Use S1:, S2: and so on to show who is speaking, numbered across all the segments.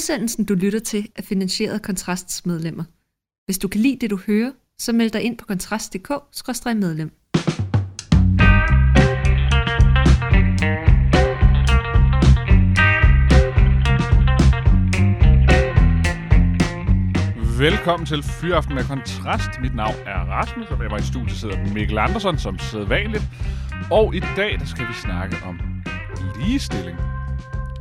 S1: Udsendelsen, du lytter til, er finansieret af Kontrasts medlemmer. Hvis du kan lide det, du hører, så meld dig ind på kontrast.dk-medlem.
S2: Velkommen til Fyraften med Kontrast. Mit navn er Rasmus, og med mig i studiet sidder Mikkel Andersen, som sædvanligt. Og i dag der skal vi snakke om ligestilling.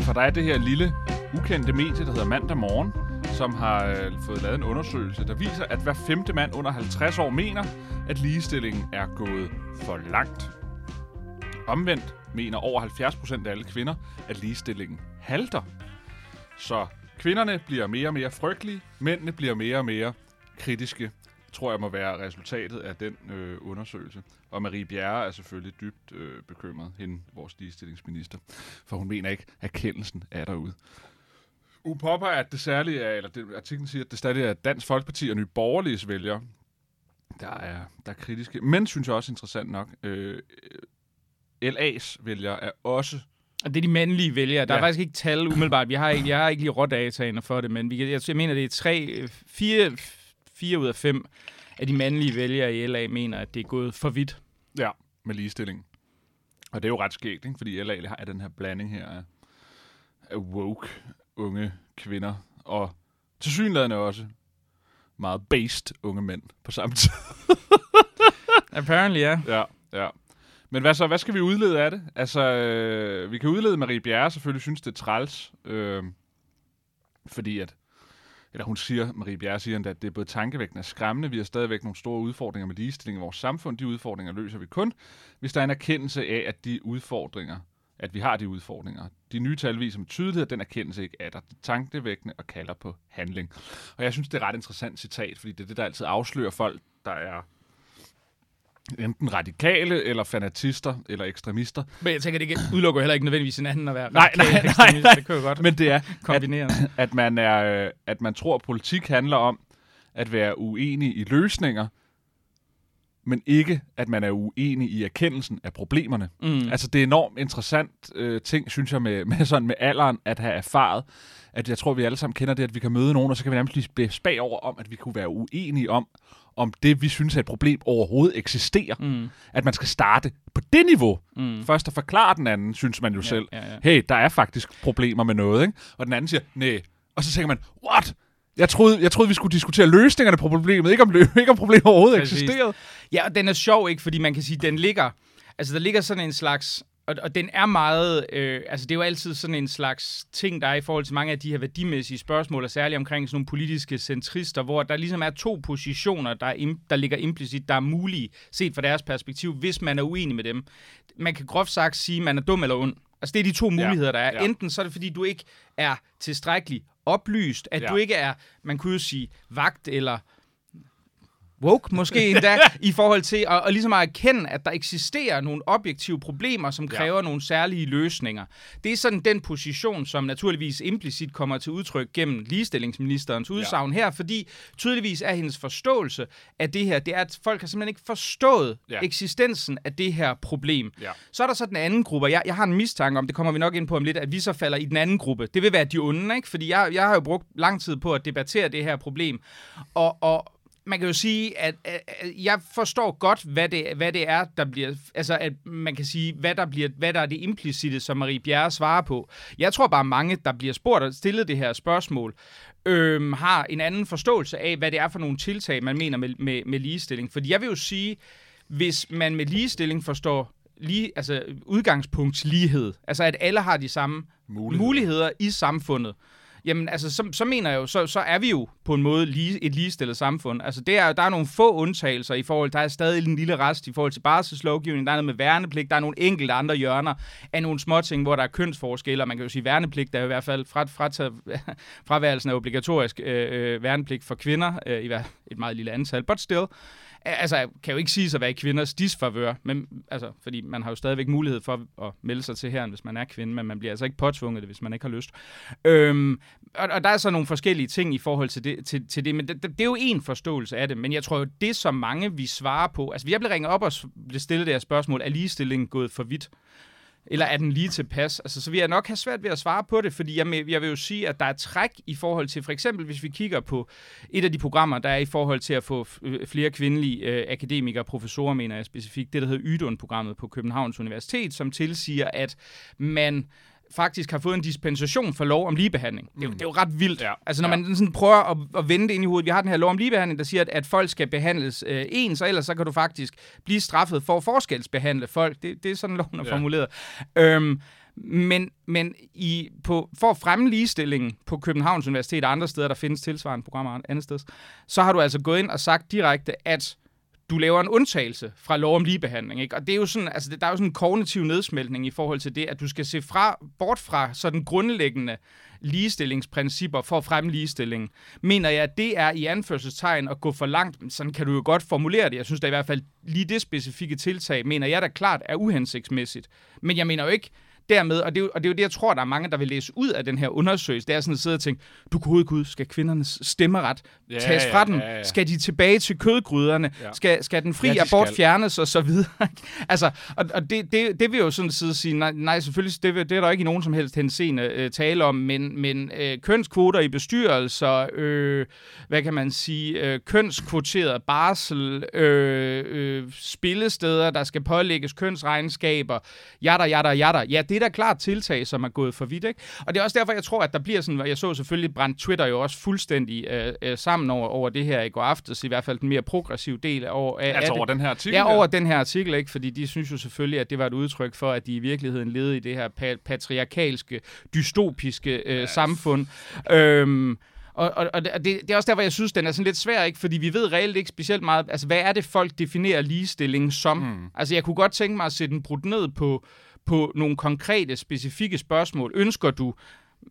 S2: For der er det her lille, ukendte medie, der hedder Mandag Morgen, som har øh, fået lavet en undersøgelse, der viser, at hver femte mand under 50 år mener, at ligestillingen er gået for langt. Omvendt mener over 70 procent af alle kvinder, at ligestillingen halter. Så kvinderne bliver mere og mere frygtelige, mændene bliver mere og mere kritiske, tror jeg må være resultatet af den øh, undersøgelse. Og Marie Bjerre er selvfølgelig dybt øh, bekymret, hende, vores ligestillingsminister, for hun mener ikke, at kendelsen er derude. U påpeger, at det særlige er, eller det, artiklen siger, at det stadig er Dansk Folkeparti og Nye Borgerliges vælgere, der er, der er kritiske. Men synes jeg også interessant nok, øh, LA's vælgere er også
S3: og det er de mandlige vælgere. Der ja. er faktisk ikke tal umiddelbart. Vi har ikke, jeg har ikke lige rådataene for det, men vi, jeg, jeg mener, det er tre, fire, fire ud af fem af de mandlige vælgere i LA mener, at det er gået for vidt.
S2: Ja, med ligestilling. Og det er jo ret skægt, ikke? fordi LA har den her blanding her af, af woke unge kvinder, og til synligheden også meget based unge mænd på samme tid.
S3: Apparently, ja.
S2: Ja, ja. Men hvad så, hvad skal vi udlede af det? Altså, øh, vi kan udlede, Marie Bjerre selvfølgelig synes, det er træls, øh, fordi at, eller hun siger, Marie Bjerre siger, at det er både tankevækkende og skræmmende. Vi har stadigvæk nogle store udfordringer med ligestilling i vores samfund. De udfordringer løser vi kun, hvis der er en erkendelse af, at de udfordringer, at vi har de udfordringer. De nye tal viser med tydelighed, at den erkendelse ikke er der. Det er tankevækkende og kalder på handling. Og jeg synes, det er et ret interessant citat, fordi det er det, der altid afslører folk, der er enten radikale, eller fanatister, eller ekstremister.
S3: Men jeg tænker, det udelukker heller ikke nødvendigvis hinanden at være
S2: nej, nej, nej, nej.
S3: Det kan jo godt
S2: Men det er,
S3: kombinere.
S2: At, at, man er, øh, at man tror, at politik handler om at være uenig i løsninger, men ikke, at man er uenig i erkendelsen af problemerne. Mm. Altså, det er enormt interessant øh, ting, synes jeg, med, med, sådan med alderen, at have erfaret, at jeg tror, vi alle sammen kender det, at vi kan møde nogen, og så kan vi nærmest blive spag over om, at vi kunne være uenige om, om det, vi synes er et problem, overhovedet eksisterer. Mm. At man skal starte på det niveau. Mm. Først at forklare den anden, synes man jo ja, selv. Ja, ja. Hey, der er faktisk problemer med noget, ikke? Og den anden siger, nej. Og så tænker man, what? Jeg troede, jeg troede, vi skulle diskutere løsningerne på problemet, ikke om, ikke om problemet overhovedet Præcis. eksisterede.
S3: Ja, og den er sjov, ikke? Fordi man kan sige, den ligger... Altså, der ligger sådan en slags og, og den er meget, øh, altså det er jo altid sådan en slags ting, der er i forhold til mange af de her værdimæssige spørgsmål, og særligt omkring sådan nogle politiske centrister, hvor der ligesom er to positioner, der, er, der ligger implicit, der er mulige, set fra deres perspektiv, hvis man er uenig med dem. Man kan groft sagt sige, at man er dum eller ond. Altså det er de to muligheder, der er. Ja. Enten så er det, fordi du ikke er tilstrækkeligt oplyst, at ja. du ikke er, man kunne jo sige, vagt eller woke måske endda, i forhold til at, at ligesom at erkende, at der eksisterer nogle objektive problemer, som kræver ja. nogle særlige løsninger. Det er sådan den position, som naturligvis implicit kommer til udtryk gennem ligestillingsministerens udsagn ja. her, fordi tydeligvis er hendes forståelse af det her, det er, at folk har simpelthen ikke forstået ja. eksistensen af det her problem. Ja. Så er der så den anden gruppe, jeg, jeg har en mistanke om, det kommer vi nok ind på om lidt, at vi så falder i den anden gruppe. Det vil være de onde, ikke? Fordi jeg, jeg har jo brugt lang tid på at debattere det her problem, og, og man kan jo sige, at, at, at jeg forstår godt, hvad det, hvad det er, der bliver... Altså, at man kan sige, hvad der, bliver, hvad der er det implicite, som Marie Bjerre svarer på. Jeg tror bare, mange, der bliver spurgt og stillet det her spørgsmål, øhm, har en anden forståelse af, hvad det er for nogle tiltag, man mener med, med, med ligestilling. Fordi jeg vil jo sige, hvis man med ligestilling forstår lige, altså udgangspunktslighed, altså at alle har de samme muligheder, muligheder i samfundet, jamen altså, så, så mener jeg jo, så, så er vi jo på en måde lige, et ligestillet samfund. Altså, det er, der er nogle få undtagelser i forhold, der er stadig en lille rest i forhold til barselslovgivning, der er noget med værnepligt, der er nogle enkelte andre hjørner af nogle små ting, hvor der er kønsforskelle, og man kan jo sige, værnepligt der er i hvert fald fra, frataget, fraværelsen af obligatorisk øh, øh, værnepligt for kvinder, øh, i et meget lille antal, but still altså, kan jo ikke sige at være i kvinders disfavør, men, altså, fordi man har jo stadigvæk mulighed for at melde sig til her, hvis man er kvinde, men man bliver altså ikke påtvunget det, hvis man ikke har lyst. Øhm, og, og der er så nogle forskellige ting i forhold til det, til, til det men det, det er jo en forståelse af det, men jeg tror jo, det som mange vi svarer på, altså vi er blevet ringet op og blevet stillet det her spørgsmål, er ligestillingen gået for vidt? Eller er den lige tilpas? Altså, så vil jeg nok have svært ved at svare på det, fordi jeg, jeg vil jo sige, at der er træk i forhold til, for eksempel hvis vi kigger på et af de programmer, der er i forhold til at få øh, flere kvindelige øh, akademikere, professorer, mener jeg specifikt, det der hedder Ydun-programmet på Københavns Universitet, som tilsiger, at man faktisk har fået en dispensation for lov om ligebehandling. Det er, jo, mm. det er jo ret vildt. Ja. Altså når ja. man sådan prøver at, at vende det ind i hovedet. Vi har den her lov om ligebehandling, der siger, at, at folk skal behandles øh, ens, og ellers så kan du faktisk blive straffet for at forskelsbehandle folk. Det, det er sådan, loven er ja. formuleret. Øhm, men, men i, på, for at fremme ligestillingen på Københavns Universitet og andre steder, der findes tilsvarende programmer andet sted, så har du altså gået ind og sagt direkte, at du laver en undtagelse fra lov om ligebehandling. Ikke? Og det er jo sådan, altså, der er jo sådan en kognitiv nedsmeltning i forhold til det, at du skal se fra, bort fra sådan grundlæggende ligestillingsprincipper for at fremme ligestilling. Mener jeg, at det er i anførselstegn at gå for langt? Sådan kan du jo godt formulere det. Jeg synes da i hvert fald, lige det specifikke tiltag, mener jeg da klart er uhensigtsmæssigt. Men jeg mener jo ikke, dermed, og det, er jo, og det er jo det, jeg tror, der er mange, der vil læse ud af den her undersøgelse, det er sådan at sidde og tænke, du gode gud, skal kvindernes stemmeret ja, tages fra ja, dem? Ja, ja. Skal de tilbage til kødgryderne? Ja. Skal, skal den fri ja, abort skal. fjernes og så videre? altså, og, og det, det, det vil jo sådan sidde sige, nej, nej selvfølgelig, det, det er der ikke i nogen som helst henseende øh, tale om, men, men øh, kønskvoter i bestyrelser, øh, hvad kan man sige, øh, kønskvoteret barsel, øh, øh, spillesteder, der skal pålægges kønsregnskaber, jatter, jatter, jatter. Ja, det er da klart tiltag, som er gået for vidt. Ikke? Og det er også derfor, jeg tror, at der bliver sådan, jeg så selvfølgelig brændt Twitter jo også fuldstændig øh, øh, sammen over, over det her i går aftes, i hvert fald den mere progressive del over, af,
S2: altså
S3: af
S2: over det. den her artikel?
S3: Ja, over den her artikel, ikke? fordi de synes jo selvfølgelig, at det var et udtryk for, at de i virkeligheden levede i det her pa- patriarkalske, dystopiske øh, ja. samfund. Øhm, og, og, og det, det er også derfor, jeg synes, den er sådan lidt svær, ikke? fordi vi ved reelt ikke specielt meget, altså hvad er det, folk definerer ligestilling som? Mm. Altså jeg kunne godt tænke mig at sætte den brudt ned på, på nogle konkrete, specifikke spørgsmål. Ønsker du,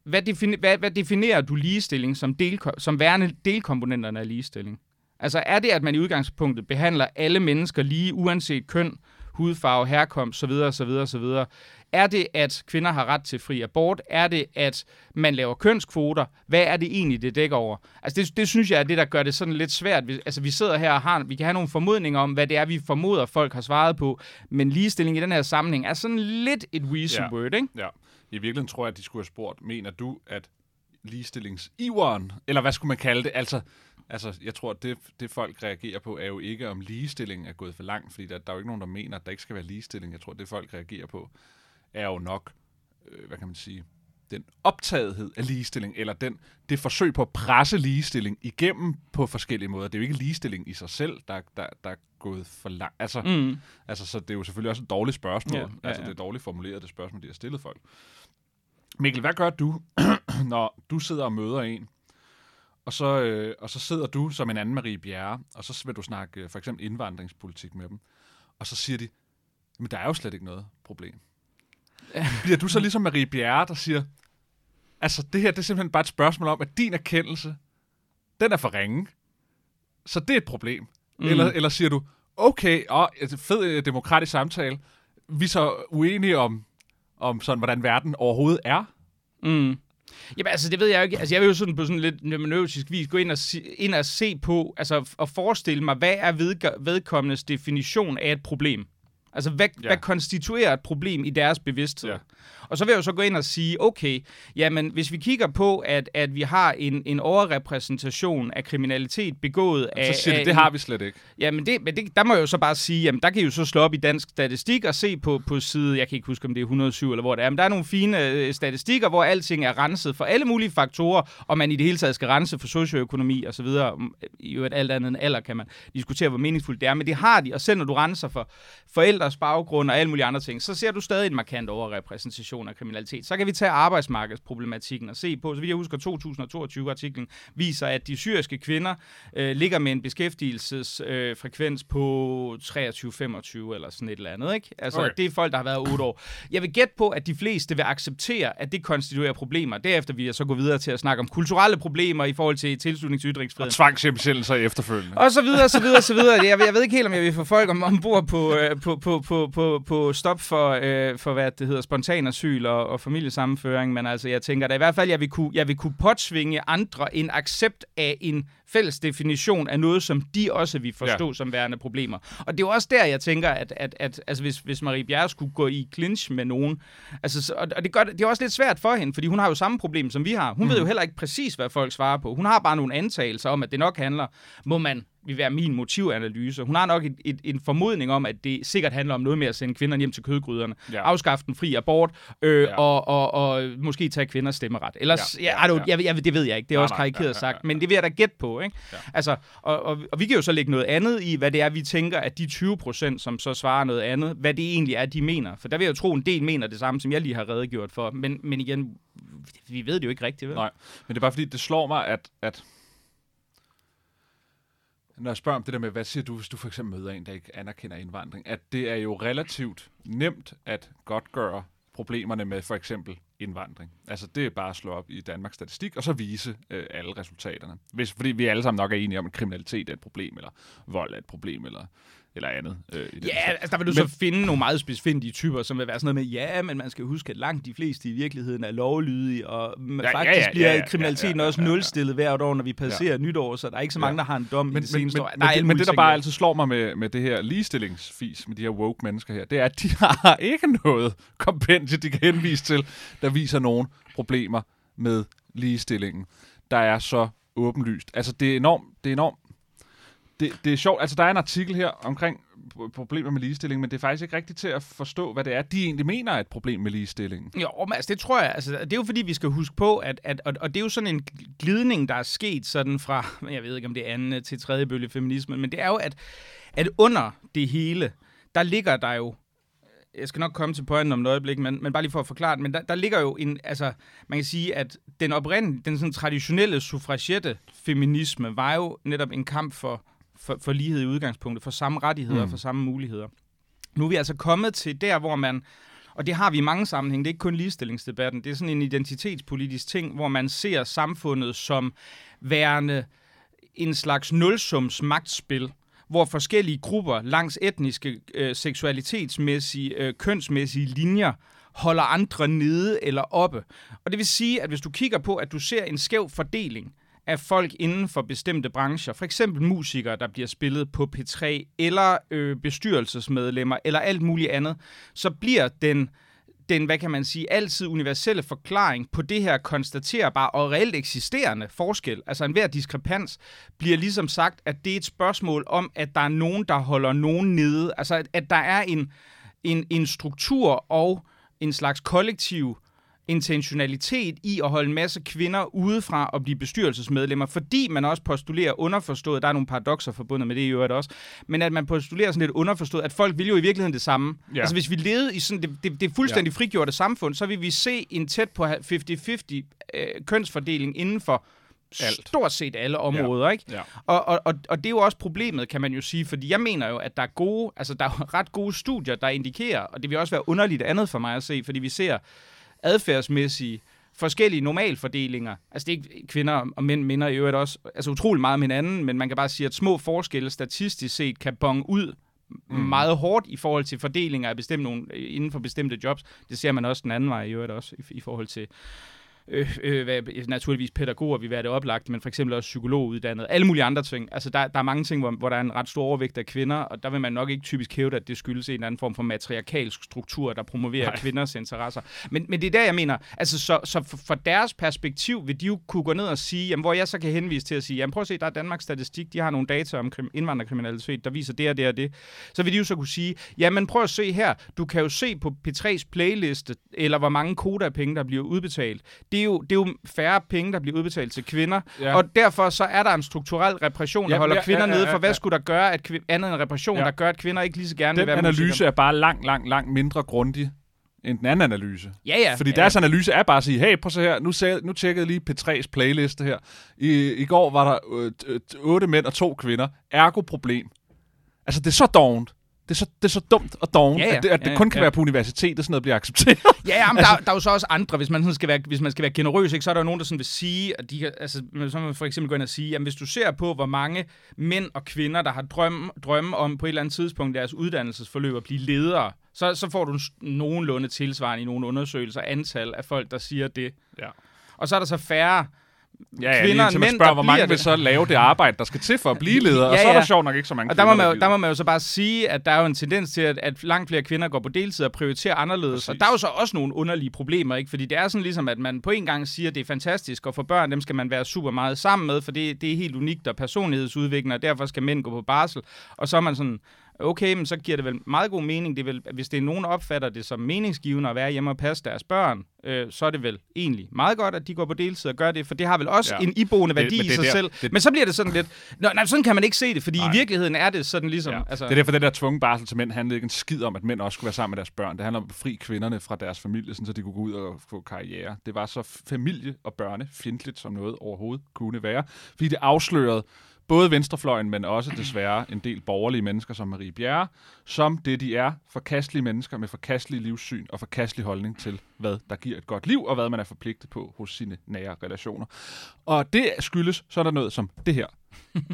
S3: hvad, defini- hvad, hvad definerer du ligestilling som, del, som værende delkomponenterne af ligestilling? Altså er det, at man i udgangspunktet behandler alle mennesker lige, uanset køn, hudfarve, herkomst, så videre, så videre, så videre. Er det, at kvinder har ret til fri abort? Er det, at man laver kønskvoter? Hvad er det egentlig, det dækker over? Altså det, det synes jeg er det, der gør det sådan lidt svært. Vi, altså vi sidder her og har, vi kan have nogle formodninger om, hvad det er, vi formoder, folk har svaret på, men ligestilling i den her sammenhæng er sådan lidt et weasel ja. word, ikke?
S2: Ja. I virkeligheden tror jeg, at de skulle have spurgt, mener du, at ligestillingsiveren, eller hvad skulle man kalde det, altså Altså, jeg tror, det, det folk reagerer på, er jo ikke, om ligestilling er gået for langt, fordi der, der er jo ikke nogen, der mener, at der ikke skal være ligestilling. Jeg tror, det folk reagerer på, er jo nok, øh, hvad kan man sige, den optagethed af ligestilling, eller den, det forsøg på at presse ligestilling igennem på forskellige måder. Det er jo ikke ligestilling i sig selv, der, der, der er gået for langt. Altså, mm. altså, så det er jo selvfølgelig også et dårligt spørgsmål. Ja, ja, altså, det er dårligt formuleret, det spørgsmål, de har stillet folk. Mikkel, hvad gør du, når du sidder og møder en, og så, øh, og så sidder du som en anden Marie Bjerre, og så vil du snakke øh, for eksempel indvandringspolitik med dem. Og så siger de, men der er jo slet ikke noget problem. Bliver du så ligesom Marie Bjerre, der siger, altså det her det er simpelthen bare et spørgsmål om, at din erkendelse, den er for ringe. Så det er et problem. Mm. Eller, eller siger du, okay, og fed øh, demokratisk samtale, vi er så uenige om, om sådan, hvordan verden overhovedet er.
S3: Mm. Jamen altså, det ved jeg jo ikke. Altså, jeg vil jo sådan på sådan lidt nømmenøsisk vis gå ind og, se, ind og se på, altså at forestille mig, hvad er vedkommendes definition af et problem? Altså, hvad, ja. hvad konstituerer et problem i deres bevidsthed? Ja. Og så vil jeg jo så gå ind og sige, okay, jamen hvis vi kigger på, at, at vi har en, en overrepræsentation af kriminalitet begået
S2: af...
S3: Så
S2: siger af, det, det har vi slet ikke.
S3: Jamen det, men det, der må jeg jo så bare sige, jamen der kan I jo så slå op i dansk statistik og se på, på side, jeg kan ikke huske, om det er 107 eller hvor det er, men der er nogle fine øh, statistikker, hvor alting er renset for alle mulige faktorer, og man i det hele taget skal rense for socioøkonomi og så videre. I jo et alt andet end alder kan man diskutere, hvor meningsfuldt det er, men det har de, og selv når du renser for forældres baggrund og alle mulige andre ting, så ser du stadig en markant overrepræsentation af kriminalitet. Så kan vi tage arbejdsmarkedsproblematikken og se på, så vidt jeg husker 2022-artiklen, viser, at de syriske kvinder øh, ligger med en beskæftigelsesfrekvens øh, på 23-25 eller sådan et eller andet. Ikke? Altså, okay. det er folk, der har været 8 år. Jeg vil gætte på, at de fleste vil acceptere, at det konstituerer problemer. Derefter vil jeg så gå videre til at snakke om kulturelle problemer i forhold til tilslutningsytringsfrihed.
S2: Og tvangshjemsendelser efterfølgende.
S3: Og så videre, så videre, så videre. Jeg, jeg ved ikke helt, om jeg vil få folk om, ombord på, øh, på, på på, på, på, på stop for, øh, for, hvad det hedder, spontan asyl og, og familiesammenføring, men altså, jeg tænker da i hvert fald, jeg vil kunne, jeg vil kunne påtvinge andre en accept af en fælles definition af noget, som de også vil forstå ja. som værende problemer. Og det er jo også der, jeg tænker, at, at, at altså, hvis, hvis Marie Bjerre skulle gå i clinch med nogen, altså, så, og det, gør, det er også lidt svært for hende, fordi hun har jo samme problem, som vi har. Hun mm. ved jo heller ikke præcis, hvad folk svarer på. Hun har bare nogle antagelser om, at det nok handler, må man vil være min motivanalyse. Hun har nok et, et, en formodning om, at det sikkert handler om noget med at sende kvinderne hjem til kødgryderne, ja. afskaffe den fri abort, øh, ja. og, og, og måske tage kvinders stemmeret. Ellers, ja, ja, ja, ja. Jeg, jeg, det ved jeg ikke, det er nej, også karikeret ja, ja, sagt, men det vil jeg da gætte på. Ikke? Ja. Altså, og, og, og vi kan jo så lægge noget andet i, hvad det er, vi tænker, at de 20 procent, som så svarer noget andet, hvad det egentlig er, de mener. For der vil jeg jo tro, en del mener det samme, som jeg lige har redegjort for. Men, men igen, vi ved det jo ikke rigtigt. Vel?
S2: Nej, men det er bare fordi, det slår mig, at, at når jeg spørger om det der med, hvad siger du, hvis du for eksempel møder en, der ikke anerkender indvandring, at det er jo relativt nemt at godtgøre problemerne med for eksempel indvandring. Altså det er bare at slå op i Danmarks statistik, og så vise øh, alle resultaterne. Hvis, fordi vi alle sammen nok er enige om, at kriminalitet er et problem, eller vold er et problem, eller eller andet. Øh, i
S3: ja, altså der vil du men, så finde nogle meget specifikke typer, som vil være sådan noget med, ja, men man skal huske, at langt de fleste i virkeligheden er lovlydige, og ja, faktisk ja, ja, bliver ja, ja, kriminaliteten ja, ja, ja, også nulstillet hvert år, når vi passerer ja. nytår, så der er ikke så mange, der har en dom men, i det seneste
S2: men, år. Men, men, men det, der bare altid slår mig med, med det her ligestillingsfis, med de her woke mennesker her, det er, at de har ikke noget kompendie, de kan henvise til, der viser nogle problemer med ligestillingen, der er så åbenlyst. Altså, det er enormt, det er enormt det, det er sjovt. Altså, der er en artikel her omkring problemer med ligestilling, men det er faktisk ikke rigtigt til at forstå, hvad det er, de egentlig mener er et problem med ligestilling.
S3: Jo, men altså, det tror jeg. Altså, det er jo fordi, vi skal huske på, at, at og, og det er jo sådan en glidning, der er sket sådan fra, jeg ved ikke om det er anden til tredje bølge feminisme, men det er jo, at, at under det hele, der ligger der jo øh, jeg skal nok komme til pointen om et øjeblik, men, men bare lige for at forklare det, men der, der ligger jo en, altså, man kan sige, at den oprindelige, den sådan traditionelle suffragette feminisme var jo netop en kamp for for, for lighed i udgangspunktet, for samme rettigheder mm. for samme muligheder. Nu er vi altså kommet til der, hvor man, og det har vi i mange sammenhænge, det er ikke kun ligestillingsdebatten, det er sådan en identitetspolitisk ting, hvor man ser samfundet som værende en slags nulsums magtspil, hvor forskellige grupper langs etniske, øh, seksualitetsmæssige, øh, kønsmæssige linjer holder andre nede eller oppe. Og det vil sige, at hvis du kigger på, at du ser en skæv fordeling af folk inden for bestemte brancher, for eksempel musikere, der bliver spillet på P3, eller øh, bestyrelsesmedlemmer, eller alt muligt andet, så bliver den, den, hvad kan man sige, altid universelle forklaring på det her konstaterbare og reelt eksisterende forskel, altså enhver diskrepans, bliver ligesom sagt, at det er et spørgsmål om, at der er nogen, der holder nogen nede, altså at, at der er en, en, en struktur og en slags kollektiv intentionalitet i at holde en masse kvinder udefra og blive bestyrelsesmedlemmer, fordi man også postulerer underforstået, der er nogle paradoxer forbundet med det i øvrigt også, men at man postulerer sådan lidt underforstået, at folk vil jo i virkeligheden det samme. Ja. Altså hvis vi levede i sådan det, det, det fuldstændig ja. frigjorte samfund, så vil vi se en tæt på 50-50 øh, kønsfordeling inden for alt. stort set alle områder, ja. ikke? Ja. Og, og, og, og det er jo også problemet, kan man jo sige, fordi jeg mener jo, at der er gode, altså der er ret gode studier, der indikerer, og det vil også være underligt andet for mig at se, fordi vi ser adfærdsmæssige forskellige normalfordelinger. Altså det er ikke kvinder og mænd minder i øvrigt også altså utrolig meget om hinanden, men man kan bare sige, at små forskelle statistisk set kan bonge ud mm. meget hårdt i forhold til fordelinger af bestemt nogle, inden for bestemte jobs. Det ser man også den anden vej i øvrigt også i, i forhold til øh, øh, naturligvis pædagoger vil være det oplagt, men for eksempel også psykologuddannet, alle mulige andre ting. Altså der, der er mange ting, hvor, hvor der er en ret stor overvægt af kvinder, og der vil man nok ikke typisk hævde, at det skyldes en eller anden form for matriarkalsk struktur, der promoverer Nej. kvinders interesser. Men, men det er der, jeg mener, altså så, så for deres perspektiv vil de jo kunne gå ned og sige, jamen, hvor jeg så kan henvise til at sige, jamen prøv at se, der er Danmarks Statistik, de har nogle data om krim, indvandrerkriminalitet, der viser det og det og det. Så vil de jo så kunne sige, jamen prøv at se her, du kan jo se på P3's playliste, eller hvor mange koda-penge, der bliver udbetalt. Det det er jo, det er jo færre penge, der bliver udbetalt til kvinder, ja. og derfor så er der en strukturel repression, der ja, holder ja, kvinder ja, ja, ja, nede, for hvad skulle der gøre, at kv- andet end repression, ja. der gør, at kvinder ikke lige så gerne
S2: Den
S3: vil være
S2: analyse
S3: musikere.
S2: er bare langt, langt, langt mindre grundig end den anden analyse.
S3: Ja, ja.
S2: Fordi
S3: ja,
S2: deres ja. analyse er bare at sige, hey, prøv så her, nu, se, nu tjekkede jeg lige P3's playliste her. I, I går var der øh, otte mænd og to kvinder. Ergo problem. Altså, det er så dovent. Det er så, det er så dumt og doven,
S3: Ja, ja.
S2: at det, at det
S3: Ja, ja,
S2: kun kan
S3: ja.
S2: være på universitetet, sådan noget bliver accepteret.
S3: Ja, ja, men der, der er jo så også andre, hvis man, sådan skal være, hvis man skal være generøs, ikke, så er der jo nogen, der sådan vil sige, at de kan, altså, så man for eksempel gå ind og sige, at hvis du ser på, hvor mange mænd og kvinder, der har drømme, drømme om på et eller andet tidspunkt deres uddannelsesforløb at blive ledere, så, så får du nogenlunde tilsvarende i nogle undersøgelser antal af folk, der siger det.
S2: Ja.
S3: Og så er der så færre
S2: Ja, ja,
S3: Kvinder
S2: lige
S3: og mænd,
S2: spørger, hvor mange
S3: bliver
S2: vil
S3: det.
S2: så lave det arbejde, der skal til for at blive leder, og
S3: Ja,
S2: så er der
S3: ja.
S2: sjovt nok ikke så mange
S3: Og der må, man jo,
S2: der
S3: må man jo så bare sige, at der er jo en tendens til, at, at langt flere kvinder går på deltid og prioriterer anderledes.
S2: Præcis.
S3: Og der er jo så også nogle underlige problemer, ikke? Fordi det er sådan ligesom, at man på en gang siger, at det er fantastisk, og for børn, dem skal man være super meget sammen med, for det, det er helt unikt og personlighedsudviklende, og derfor skal mænd gå på barsel. Og så er man sådan, okay, men så giver det vel meget god mening. Det er vel, hvis det er nogen, opfatter det som meningsgivende at være hjemme og passe deres børn, øh, så er det vel egentlig meget godt, at de går på deltid og gør det, for det har vel også
S2: Ja.
S3: en iboende
S2: Det-
S3: værdi i
S2: det er
S3: sig
S2: der-
S3: selv.
S2: det-
S3: Men så bliver det sådan lidt, Nå, nej, sådan kan man ikke se det, fordi
S2: Nej.
S3: i virkeligheden er det sådan ligesom...
S2: Ja.
S3: Altså,
S2: Det er derfor, det der tvunget barsel til mænd handlede ikke en skid om, at mænd også skulle være sammen med deres børn. Det handler om at fri kvinderne fra deres familie, sådan, så de kunne gå ud og få karriere. Det var så familie- og børnefjendtligt, som noget overhovedet kunne være. Fordi det afslørede både venstrefløjen, men også desværre en del borgerlige mennesker som Marie Bjerre, som det de er, forkastelige mennesker med forkastelige livssyn og forkastelig holdning til, hvad der giver et godt liv, og hvad man er forpligtet på hos sine nære relationer. Og det skyldes så er der noget som det her,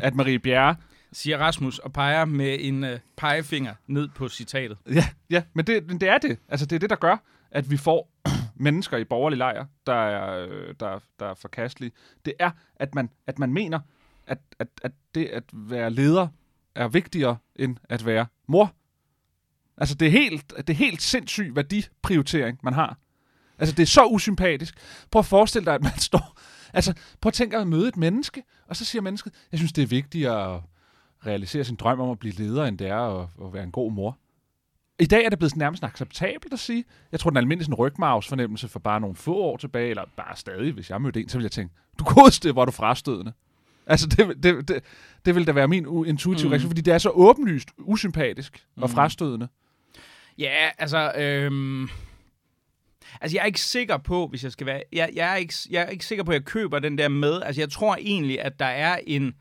S2: at Marie Bjerre
S3: siger Rasmus og peger med en øh, pegefinger ned på citatet.
S2: Ja, ja men, det, men det er det. Altså, det er det, der gør, at vi får mennesker i borgerlig lejr, der er, øh, der, der er forkastelige. Det er, at man, at man mener, at, at, at det at være leder er vigtigere end at være mor. Altså, det er helt, det er helt sindssyg værdiprioritering, man har. Altså, det er så usympatisk. Prøv at forestille dig, at man står... Altså, prøv at tænke at møde et menneske, og så siger mennesket, jeg synes, det er vigtigere at realisere sin drøm om at blive leder, end det er at, at være en god mor. I dag er det blevet nærmest acceptabelt at sige. Jeg tror, den almindelige sådan rygmavsfornemmelse for bare nogle få år tilbage, eller bare stadig, hvis jeg mødte en, så ville jeg tænke, du godeste, hvor er du frastødende. Altså, det, det, det, det vil da være min intuitive
S3: Mm.
S2: reaktion, fordi det er så åbenlyst usympatisk og
S3: Mm.
S2: frastødende.
S3: Ja, altså... Øhm, altså, jeg er ikke sikker på, hvis jeg skal være... Jeg, jeg, er ikke, jeg er ikke sikker på, at jeg køber den der med. Altså, jeg tror egentlig, at der er en...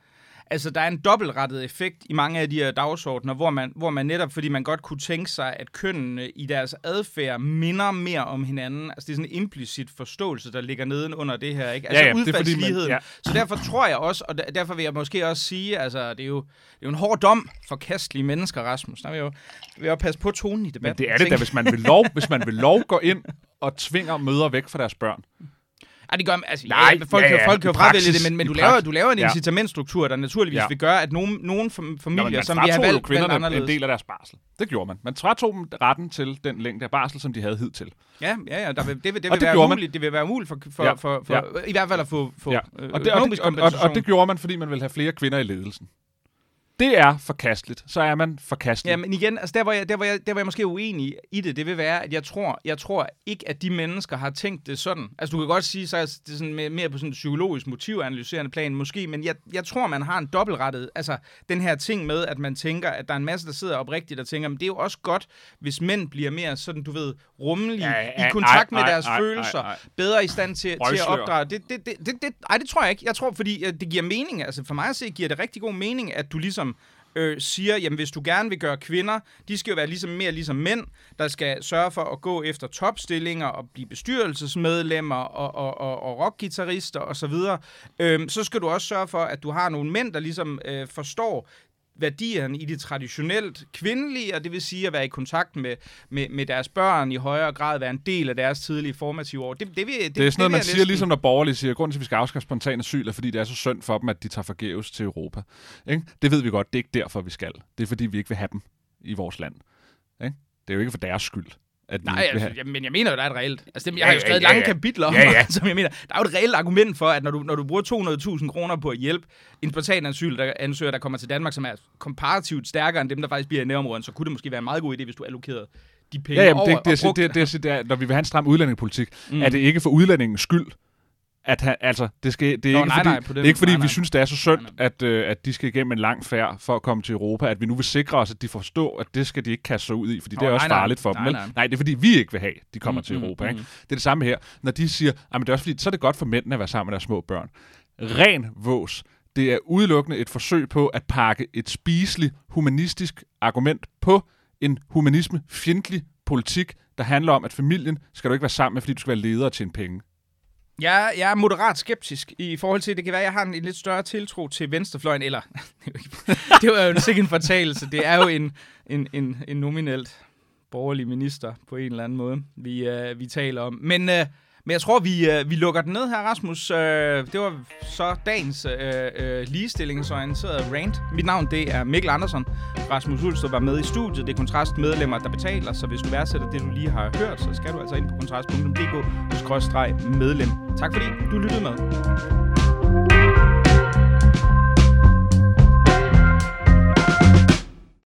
S3: Altså, der er en dobbeltrettet effekt i mange af de her dagsordner, hvor man, hvor man netop, fordi man godt kunne tænke sig, at kønnene i deres adfærd minder mere om hinanden. Altså, det er sådan en implicit forståelse, der ligger neden under det her, ikke? Altså,
S2: Ja, ja, man-
S3: udfaldsligheden.
S2: ja.
S3: Så derfor tror jeg også, og der- derfor vil jeg måske også sige, altså, det er jo, det er jo en hård dom for kastelige mennesker, Rasmus. Der vil jeg jo, vil jeg jo passe på tonen i debatten.
S2: Men det er det da, hvis man vil lov, hvis man vil lov gå ind og tvinger mødre væk fra deres børn.
S3: Ja, det gør. Altså,
S2: Nej,
S3: ja, folk,
S2: ja,
S3: kan,
S2: ja,
S3: folk kan jo fravælge det, men, men du, laver, du laver en
S2: Ja.
S3: incitamentstruktur, der naturligvis
S2: Ja.
S3: vil gøre, at nogen, nogen fam- familier,
S2: Nå,
S3: som vi har valgt, valgt anderledes.
S2: en del af deres barsel. Det gjorde man. Man fratog dem retten til den længde af barsel, som de havde hidtil.
S3: Ja, ja, ja der vil, det vil, det vil
S2: det
S3: være
S2: man.
S3: umuligt. Det vil være umuligt for, for,
S2: Ja,
S3: for, for
S2: ja.
S3: i hvert fald at få, få
S2: Ja. Og, det, og, det, og, og, og det gjorde man, fordi man ville have flere kvinder i ledelsen. Det er forkasteligt. Så er man forkastelig.
S3: Ja, men igen, altså der hvor, jeg, der, hvor jeg, der hvor jeg måske er uenig i det, det vil være, at jeg tror, jeg tror ikke, at de mennesker har tænkt det sådan. Altså du kan godt sige, så er det sådan mere, mere på sådan en psykologisk motivanalyserende plan måske, men jeg, jeg tror, man har en dobbeltrettet, altså den her ting med, at man tænker, at der er en masse, der sidder oprigtigt og tænker, men det er jo også godt, hvis mænd bliver mere sådan, du ved, rummelige,
S2: Ja,
S3: ja, i kontakt
S2: ej,
S3: med
S2: ej,
S3: deres
S2: ej,
S3: følelser,
S2: ej, ej.
S3: bedre i stand til, til at opdrage. Det, det, det, det, det, ej, det tror jeg ikke. Jeg tror, fordi det giver mening, altså for mig at se, giver det rigtig god mening, at du ligesom Ligesom, øh, siger, jamen hvis du gerne vil gøre kvinder, de skal jo være ligesom mere ligesom mænd, der skal sørge for at gå efter topstillinger og blive bestyrelsesmedlemmer og, og, og, og rockgitarrister osv., så, videre. Øhm, så skal du også sørge for, at du har nogle mænd, der ligesom øh, forstår værdierne i det traditionelt kvindelige, og det vil sige at være i kontakt med, med, med deres børn i højere grad, være en del af deres tidlige formative år. Det, det, vil, det,
S2: Det er sådan noget, man siger,
S3: næsten-
S2: ligesom når borgerlige siger, at grunden til, at vi skal afskaffe spontan asyl, er, fordi det er så synd for dem, at de tager forgæves til Europa. Ikke? Det ved vi godt, det er ikke derfor, vi skal. Det er, fordi vi ikke vil have dem i vores land. Ikke? Det er jo ikke for deres skyld, at
S3: Nej, altså,
S2: have...
S3: jeg, men jeg mener jo, der er et reelt... Altså, det, jeg
S2: Ja,
S3: har jo skrevet
S2: ja,
S3: lange
S2: ja.
S3: kapitler om,
S2: Ja, ja.
S3: som jeg mener, der er jo et reelt argument for, at når du, når du bruger 200.000 kroner på at hjælpe en spontan asyl, der ansøger, der kommer til Danmark, som er komparativt stærkere end dem, der faktisk bliver i nærområdet, så kunne det måske være en meget god idé, hvis du allokerede de penge
S2: Ja, jamen,
S3: over
S2: det, det,
S3: og
S2: det,
S3: brugte-
S2: det, det, det, er, når vi vil have en stram udlændingepolitik,
S3: mm.
S2: er det ikke for udlændingens skyld, at han, altså, det, skal, det er
S3: Nå,
S2: ikke
S3: nej,
S2: fordi,
S3: nej,
S2: det er ikke fordi
S3: nej,
S2: vi
S3: nej.
S2: synes, det er så synd,
S3: Nej,
S2: at, øh, at de skal igennem en lang færd for at komme til Europa, at vi nu vil sikre os, at de forstår, at det skal de ikke kaste sig ud i, fordi det
S3: Nå,
S2: er også
S3: nej, nej.
S2: farligt for dem.
S3: Nej, nej.
S2: nej, det er fordi, vi ikke vil have, de kommer
S3: Mm,
S2: til
S3: mm,
S2: Europa.
S3: mm.
S2: Ikke? Det er det samme her. Når de siger, at det er også fordi, så er det godt for mændene at være sammen med deres små børn. Ren vås. Det er udelukkende et forsøg på at pakke et spiseligt, humanistisk argument på en humanisme fjendtlig politik, der handler om, at familien skal du ikke være sammen med, fordi du skal være leder og tjene penge.
S3: Jeg, jeg er moderat skeptisk i forhold til, det kan være, at jeg har en, en lidt større tiltro til venstrefløjen, eller det var jo ikke en fortalelse, det er jo en, en, en, en nominelt borgerlig minister på en eller anden måde, vi, uh, vi taler om. Men, uh, men jeg tror, vi, øh, vi lukker den ned her, Rasmus. Øh, det var så dagens øh, øh, ligestillingsorienterede rant. Mit navn, det er Mikkel Andersen. Rasmus Ulstrup var med i studiet. Det er Kontrast medlemmer, der betaler, så hvis du værdsætter det, du lige har hørt, så skal du altså ind på kontrast.dk-medlem. Tak fordi du lyttede med.